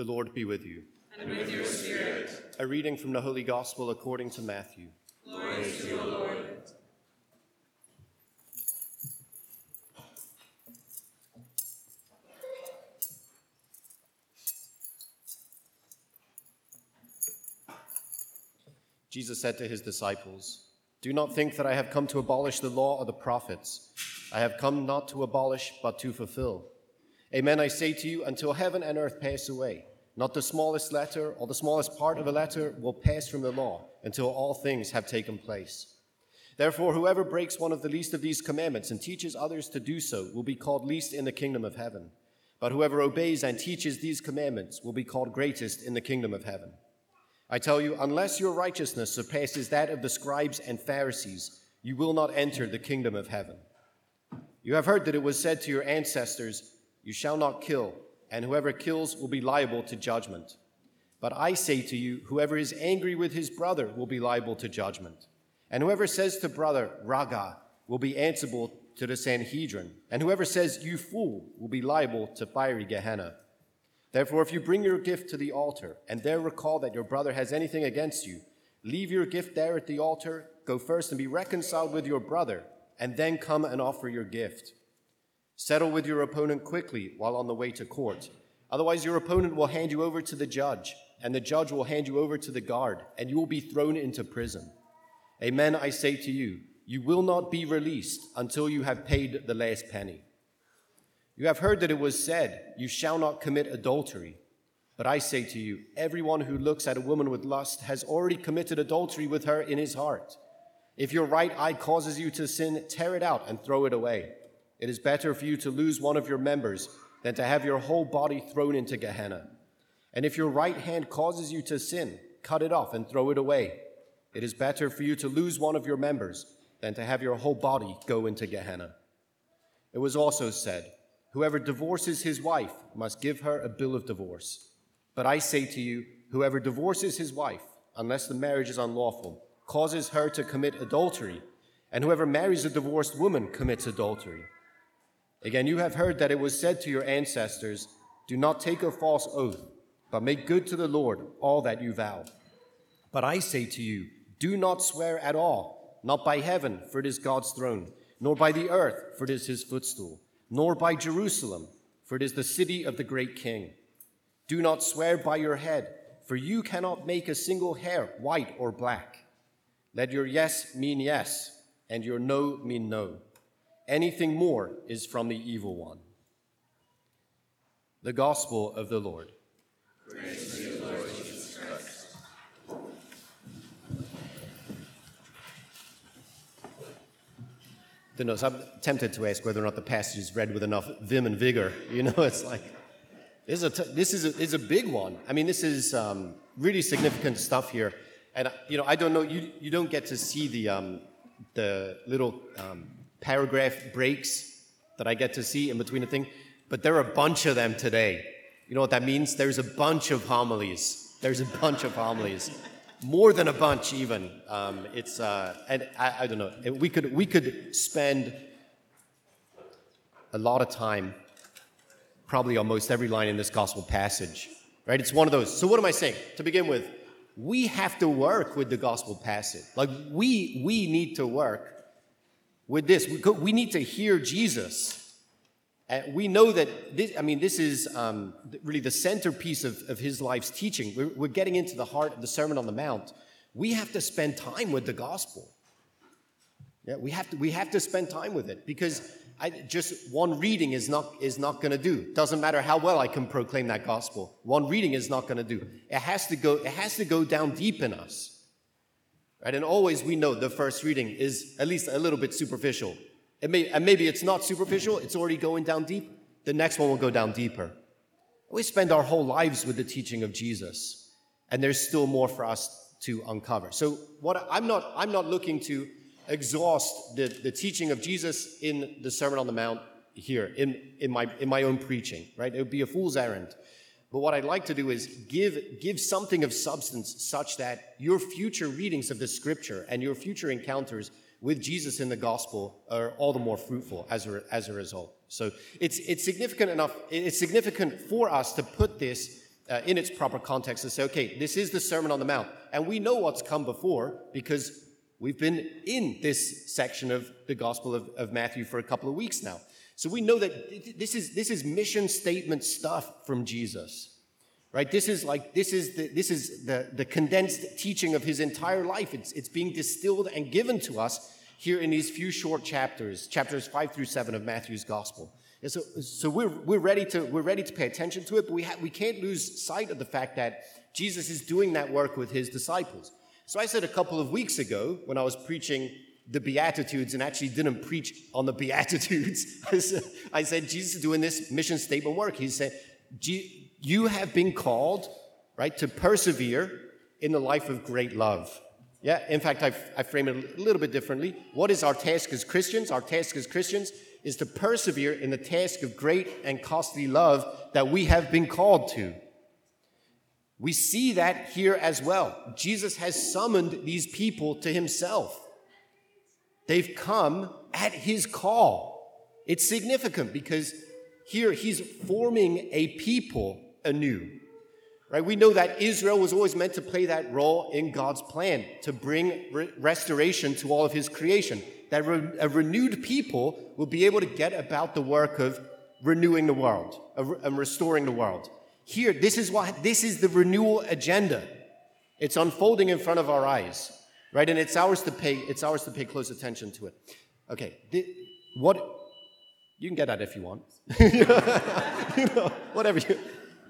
The Lord be with you. And with your spirit. A reading from the Holy Gospel according to Matthew. Glory to you, Lord. Jesus said to his disciples, Do not think that I have come to abolish the law or the prophets. I have come not to abolish, but to fulfill. Amen, I say to you, until heaven and earth pass away, not the smallest letter or the smallest part of a letter will pass from the law until all things have taken place. Therefore, whoever breaks one of the least of these commandments and teaches others to do so will be called least in the kingdom of heaven. But whoever obeys and teaches these commandments will be called greatest in the kingdom of heaven. I tell you, unless your righteousness surpasses that of the scribes and Pharisees, you will not enter the kingdom of heaven. You have heard that it was said to your ancestors, You shall not kill, and whoever kills will be liable to judgment. But I say to you, whoever is angry with his brother will be liable to judgment. And whoever says to brother, Raga, will be answerable to the Sanhedrin. And whoever says, You fool, will be liable to fiery Gehenna. Therefore, if you bring your gift to the altar and there recall that your brother has anything against you, leave your gift there at the altar, go first and be reconciled with your brother, and then come and offer your gift. Settle with your opponent quickly while on the way to court. Otherwise, your opponent will hand you over to the judge, and the judge will hand you over to the guard, and you will be thrown into prison. Amen, I say to you, you will not be released until you have paid the last penny. You have heard that it was said, You shall not commit adultery. But I say to you, everyone who looks at a woman with lust has already committed adultery with her in his heart. If your right eye causes you to sin, tear it out and throw it away. It is better for you to lose one of your members than to have your whole body thrown into Gehenna. And if your right hand causes you to sin, cut it off and throw it away. It is better for you to lose one of your members than to have your whole body go into Gehenna. It was also said, Whoever divorces his wife must give her a bill of divorce. But I say to you, whoever divorces his wife, unless the marriage is unlawful, causes her to commit adultery, and whoever marries a divorced woman commits adultery. Again, you have heard that it was said to your ancestors, Do not take a false oath, but make good to the Lord all that you vow. But I say to you, do not swear at all, not by heaven, for it is God's throne, nor by the earth, for it is his footstool nor by Jerusalem, for it is the city of the great king. Do not swear by your head, for you cannot make a single hair white or black. Let your yes mean yes, and your no mean no. Anything more is from the evil one. The Gospel of the Lord. You, Lord I'm tempted to ask whether or not the passage is read with enough vim and vigor. You know, it's like, this is a, t- this is a, is a big one. I mean, this is um, really significant stuff here. And, you know, I don't know, you, you don't get to see the, um, the little um, paragraph breaks that I get to see in between the thing, but there are a bunch of them today. You know what that means? There's a bunch of homilies. There's a bunch of homilies more than a bunch even. Um, it's uh, and I, I, don't know. We could we could spend a lot of time, probably almost every line in this gospel passage, right? It's one of those. So what am I saying? To begin with, we have to work with the gospel passage. Like we we need to work with this. We, need to hear Jesus. And we know that this, I mean, this is um, really the centerpiece of, of his life's teaching. We're, we're getting into the heart of the Sermon on the Mount. We have to spend time with the gospel. Yeah, we have to, we have to spend time with it because I, just one reading is not, is not going to do. Doesn't matter how well I can proclaim that gospel. One reading is not going to do. It has to go, it has to go down deep in us. Right? And always we know the first reading is at least a little bit superficial. It may, and maybe it's not superficial, it's already going down deep. The next one will go down deeper. We spend our whole lives with the teaching of Jesus, and there's still more for us to uncover. So, what I'm not, I'm not looking to exhaust the, the teaching of Jesus in the Sermon on the Mount here, in, in, my, in my own preaching, right? It would be a fool's errand. But what I'd like to do is give, give something of substance such that your future readings of the scripture and your future encounters with Jesus in the gospel are all the more fruitful as a, as a result. So it's, it's significant enough, it's significant for us to put this uh, in its proper context and say, okay, this is the Sermon on the Mount. And we know what's come before because we've been in this section of the Gospel of, of Matthew for a couple of weeks now. So we know that this is, this is mission statement stuff from Jesus. Right? This is like this is the this is the, the condensed teaching of his entire life. It's, it's being distilled and given to us here in these few short chapters, chapters five through seven of Matthew's gospel. And so, so we're, we're, ready to, we're ready to pay attention to it, but we, ha- we can't lose sight of the fact that Jesus is doing that work with his disciples. So I said a couple of weeks ago when I was preaching the Beatitudes and actually didn't preach on the Beatitudes, I said, Jesus is doing this mission statement work. He said, You have been called, right, to persevere in the life of great love. Yeah, in fact, I, frame it a little bit differently. What is our task as Christians? Our task as Christians is to persevere in the task of great and costly love that we have been called to. We see that here as well. Jesus has summoned these people to himself. They've come at his call. It's significant because here he's forming a people anew. Right? We know that Israel was always meant to play that role in God's plan to bring re- restoration to all of his creation. That re- a renewed people will be able to get about the work of renewing the world and restoring the world. Here, this is what this is the renewal agenda. It's unfolding in front of our eyes, right? And it's ours to pay. It's ours to pay close attention to it. Okay, what you can get that if you want. you know, whatever you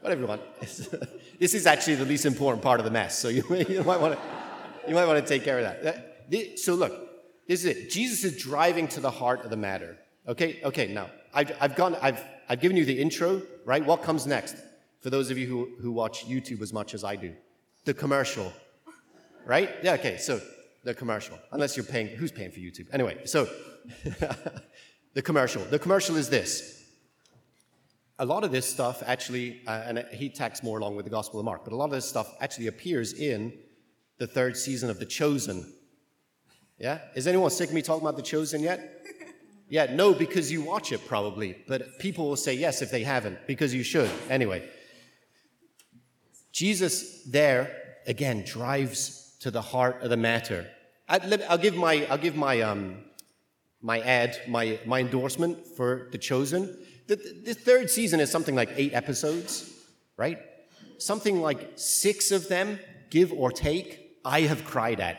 whatever you want. this is actually the least important part of the mess, so you, you might want to you might want to take care of that. Uh, so look, this is it. Jesus is driving to the heart of the matter. Okay, okay. Now I've, I've gone. I've I've given you the intro, right? What comes next? For those of you who, who watch YouTube as much as I do, the commercial, right? Yeah. Okay. So the commercial, unless you're paying. Who's paying for YouTube? Anyway, so the commercial. The commercial is this a lot of this stuff actually, uh, and he tacks more along with the Gospel of Mark, but a lot of this stuff actually appears in the third season of The Chosen. Yeah? Is anyone sick of me talking about The Chosen yet? Yeah, no, because you watch it probably, but people will say yes if they haven't, because you should. Anyway, Jesus there, again, drives to the heart of the matter. I, will give my, I'll give my, um, my ad, my, my endorsement for The Chosen the, the third season is something like eight episodes, right? Something like six of them, give or take, I have cried at,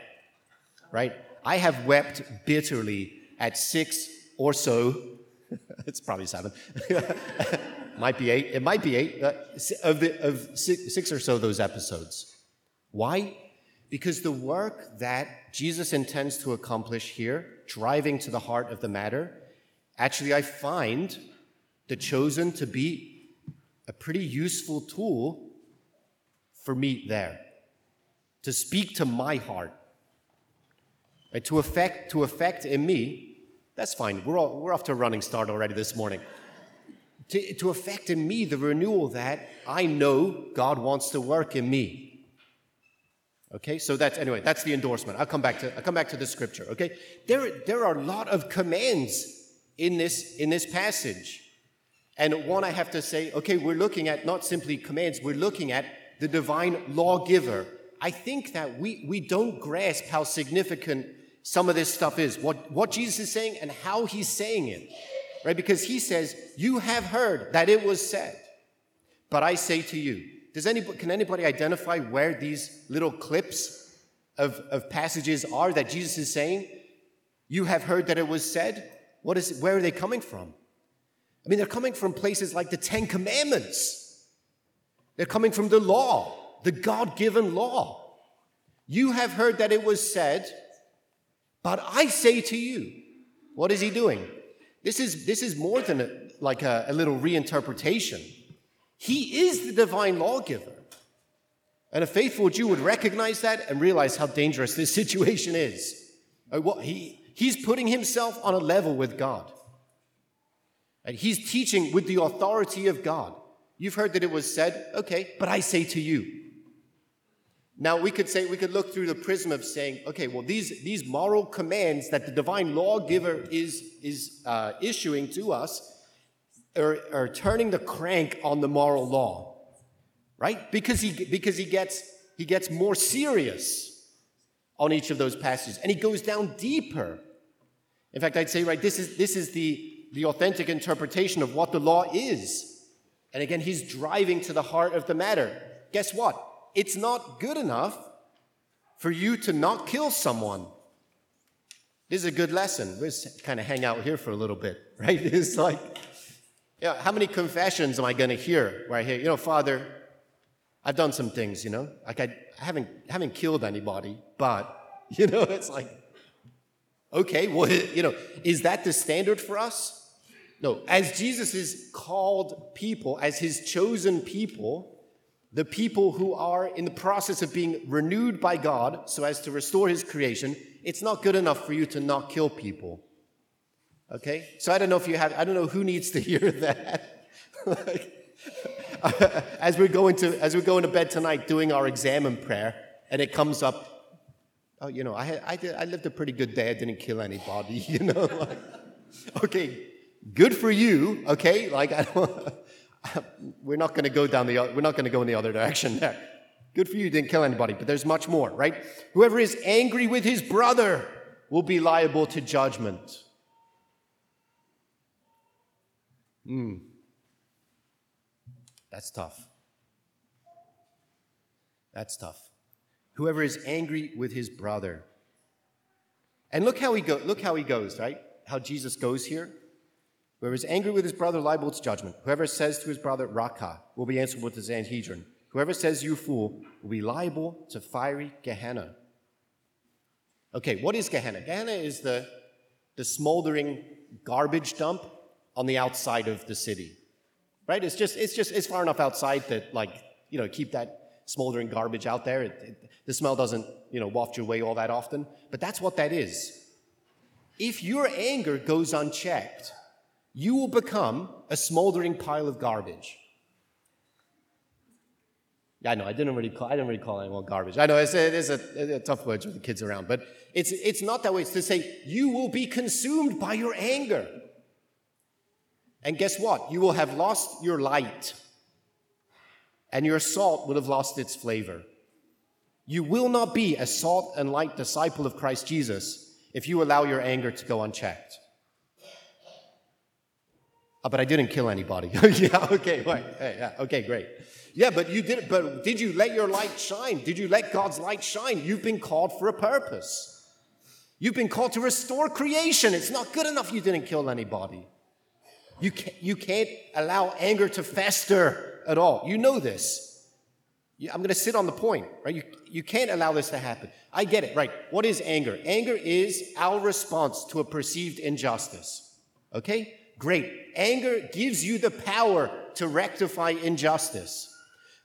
right? I have wept bitterly at six or so. it's probably seven. might be eight. It might be eight uh, of, the, of six, six or so of those episodes. Why? Because the work that Jesus intends to accomplish here, driving to the heart of the matter, actually, I find the chosen to be a pretty useful tool for me there to speak to my heart. Right? to affect to affect in me that's fine. We're, all, we're off to a running start already this morning. To, to affect in me the renewal that i know god wants to work in me okay so that's anyway that's the endorsement i'll come back to i'll come back to the scripture okay there, there are a lot of commands in this in this passage and one, I have to say, okay, we're looking at not simply commands, we're looking at the divine lawgiver. I think that we, we don't grasp how significant some of this stuff is, what, what Jesus is saying and how he's saying it, right? Because he says, You have heard that it was said, but I say to you. Does anybody, can anybody identify where these little clips of, of passages are that Jesus is saying? You have heard that it was said? What is, it, where are they coming from? I mean, they're coming from places like the Ten Commandments. They're coming from the law, the God given law. You have heard that it was said, but I say to you, what is he doing? This is, this is more than a, like a, a little reinterpretation. He is the divine lawgiver. And a faithful Jew would recognize that and realize how dangerous this situation is. He, he's putting himself on a level with God. And he's teaching with the authority of God. You've heard that it was said, okay, but I say to you. Now we could say, we could look through the prism of saying, okay, well, these, these moral commands that the divine lawgiver is, is uh, issuing to us are, are turning the crank on the moral law. right? Because he, because he, gets, he gets more serious on each of those passages and he goes down deeper. In fact, I'd say, right, this is, this is the, the authentic interpretation of what the law is. And again, he's driving to the heart of the matter. Guess what? It's not good enough for you to not kill someone. This is a good lesson. Let's kind of hang out here for a little bit, right? It's like, yeah, how many confessions am I going to hear where I hear, you know, Father, I've done some things, you know, like I, I haven't, haven't killed anybody, but, you know, it's like, okay, well, you know, is that the standard for us? No, as Jesus is called people, as his chosen people, the people who are in the process of being renewed by God so as to restore his creation, it's not good enough for you to not kill people. Okay? So I don't know if you have, I don't know who needs to hear that. as we're going to, as we're going to bed tonight doing our exam and prayer, and it comes up, oh, you know, I, I, did, I lived a pretty good day. I didn't kill anybody, you know? Like, okay, good for you, okay? Like, I don't, we're not going to go down the, we're not going to go in the other direction there. Good for you didn't kill anybody, but there's much more, right? Whoever is angry with his brother will be liable to judgment. Hmm. That's tough. That's tough. Whoever is angry with his brother. And look how he go, look how he goes, right? How Jesus goes here. Whoever is angry with his brother liable to judgment. Whoever says to his brother Raca will be answerable with the Sanhedrin. Whoever says you fool will be liable to fiery Gehenna. Okay, what is Gehenna? Gehenna is the, the smoldering garbage dump on the outside of the city. Right? It's just it's just it's far enough outside that like, you know, keep that smoldering garbage out there. It, it, the smell doesn't, you know, waft your way all that often, but that's what that is. If your anger goes unchecked, you will become a smoldering pile of garbage. Yeah, I know. I didn't really call. I didn't really call anyone garbage. I know it's a, it's a, a tough word with the kids around, but it's it's not that way. It's to say you will be consumed by your anger, and guess what? You will have lost your light, and your salt will have lost its flavor. You will not be a salt and light disciple of Christ Jesus if you allow your anger to go unchecked. Oh, but I didn't kill anybody. yeah, okay, right. Hey, yeah, okay, great. Yeah, but you did but did you let your light shine? Did you let God's light shine? You've been called for a purpose. You've been called to restore creation. It's not good enough you didn't kill anybody. You can't, you can't allow anger to fester at all. You know this. I'm going to sit on the point, right? You, you can't allow this to happen. I get it, right? What is anger? Anger is our response to a perceived injustice. Okay? Great. Anger gives you the power to rectify injustice.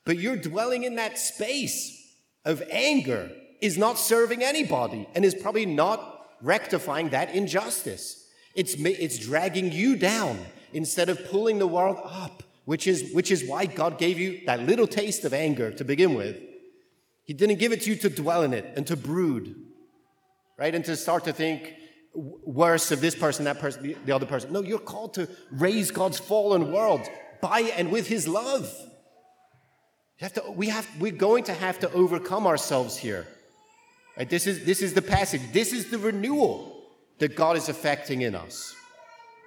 But you're dwelling in that space of anger is not serving anybody and is probably not rectifying that injustice. It's, it's dragging you down instead of pulling the world up, which is, which is why God gave you that little taste of anger to begin with. He didn't give it to you to dwell in it and to brood, right? And to start to think, worse of this person, that person, the other person. No, you're called to raise God's fallen world by and with His love. You have to, we have, we're going to have to overcome ourselves here. Right? This, is, this is the passage. This is the renewal that God is effecting in us.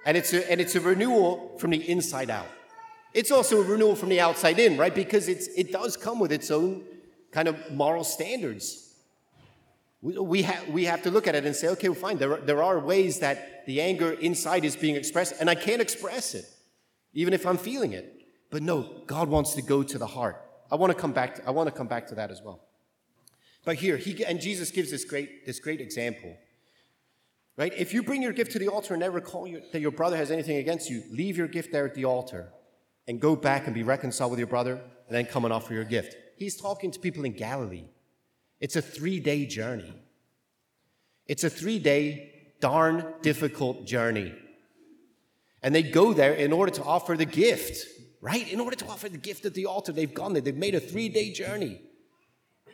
And it's, a, and it's a renewal from the inside out. It's also a renewal from the outside in, right? Because it's, it does come with its own kind of moral standards. We, we, ha- we have to look at it and say, okay, well, fine, there are, there are ways that the anger inside is being expressed, and I can't express it, even if I'm feeling it. But no, God wants to go to the heart. I want to come back to, I want to come back to that as well. But here, he, and Jesus gives this great, this great example. Right? If you bring your gift to the altar and never call you, that your brother has anything against you, leave your gift there at the altar and go back and be reconciled with your brother and then come and offer your gift. He's talking to people in Galilee. It's a three day journey. It's a three day, darn difficult journey. And they go there in order to offer the gift, right? In order to offer the gift at the altar, they've gone there. They've made a three day journey.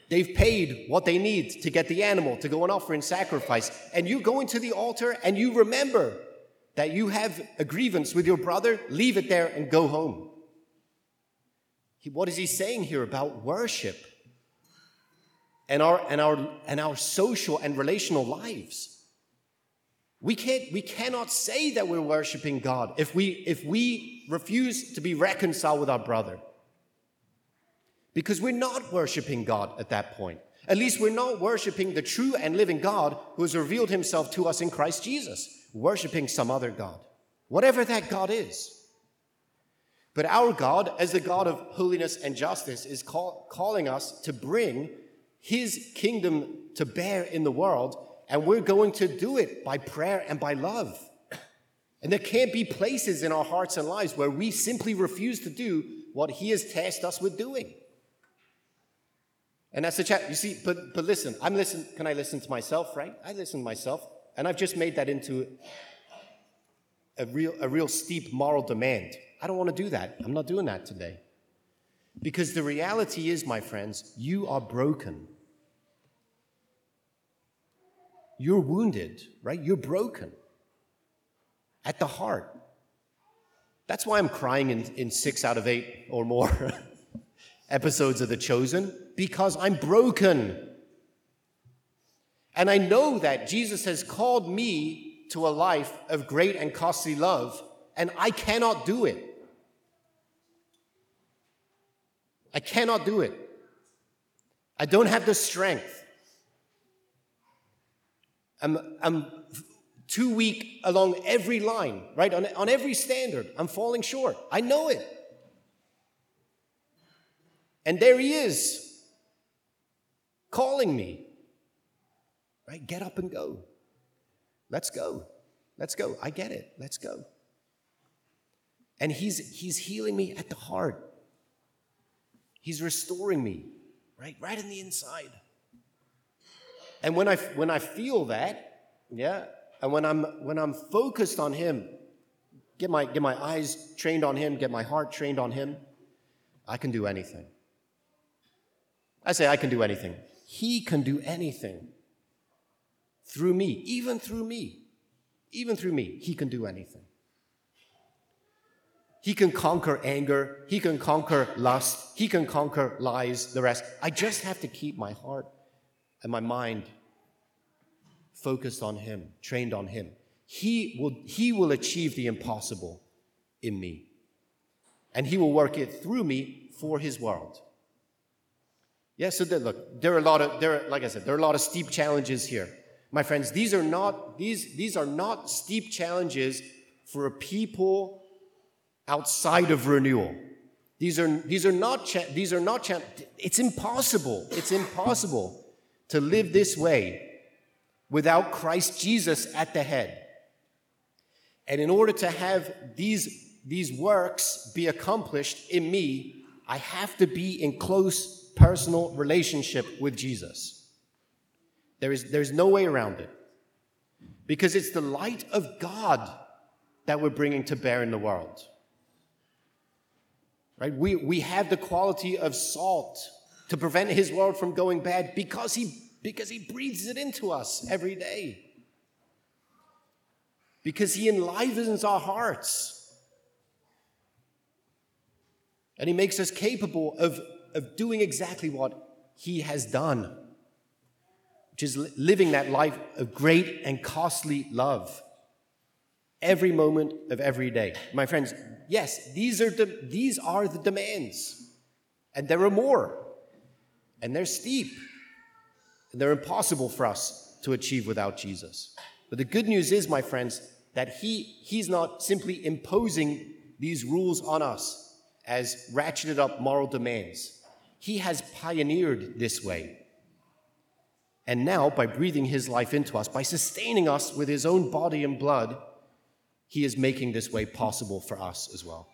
They've paid what they need to get the animal to go and offer in sacrifice. And you go into the altar and you remember that you have a grievance with your brother, leave it there and go home. what is he saying here about worship and our, and, our, and our social and relational lives? We, can't, we cannot say that we're worshiping God if we, if we refuse to be reconciled with our brother. Because we're not worshiping God at that point. At least we're not worshiping the true and living God who has revealed himself to us in Christ Jesus, worshiping some other God, whatever that God is. But our God, as the God of holiness and justice, is call, calling us to bring his kingdom to bear in the world, and we're going to do it by prayer and by love. And there can't be places in our hearts and lives where we simply refuse to do what he has tasked us with doing. And that's the chat. You see, but but listen, I'm listen. Can I listen to myself, right? I listen to myself, and I've just made that into a real a real steep moral demand. I don't want to do that. I'm not doing that today. Because the reality is, my friends, you are broken. You're wounded, right? You're broken at the heart. That's why I'm crying in, in six out of eight or more episodes of The Chosen, because I'm broken. And I know that Jesus has called me to a life of great and costly love, and I cannot do it. I cannot do it. I don't have the strength. I'm, I'm too weak along every line, right? On, on every standard. I'm falling short. I know it. And there he is, calling me. Right? Get up and go. Let's go. Let's go. I get it. Let's go. And he's, he's healing me at the heart. He's restoring me, right? Right in the inside. And when I, when I feel that, yeah, and when I'm, when I'm focused on Him, get my, get my eyes trained on Him, get my heart trained on Him, I can do anything. I say I can do anything. He can do anything through me, even through me, even through me. He can do anything. He can conquer anger. He can conquer lust. He can conquer lies, the rest. I just have to keep my heart and my mind focused on Him, trained on Him. He will, he will achieve the impossible in me. And He will work it through me for His world. Yeah, so there, look, there are a lot of, there are, like I said, there are a lot of steep challenges here. My friends, these are not, these, these are not steep challenges for a people outside of renewal. These are, these are not, cha- these are not, cha- it's impossible. It's impossible to live this way without Christ Jesus at the head. And in order to have these, these works be accomplished in me, I have to be in close personal relationship with Jesus. There is, there's no way around it. Because it's the light of God that we're bringing to bear in the world. Right? We, we have the quality of salt to prevent his world from going bad because he, because he breathes it into us every day. Because he enlivens our hearts. And he makes us capable of, of doing exactly what he has done, which is living that life of great and costly love every moment of every day. My friends, yes, these are the, these are the demands. And there are more. And they're steep. And they're impossible for us to achieve without Jesus. But the good news is, my friends, that he, He's not simply imposing these rules on us as ratcheted up moral demands. He has pioneered this way. And now, by breathing His life into us, by sustaining us with His own body and blood, he is making this way possible for us as well.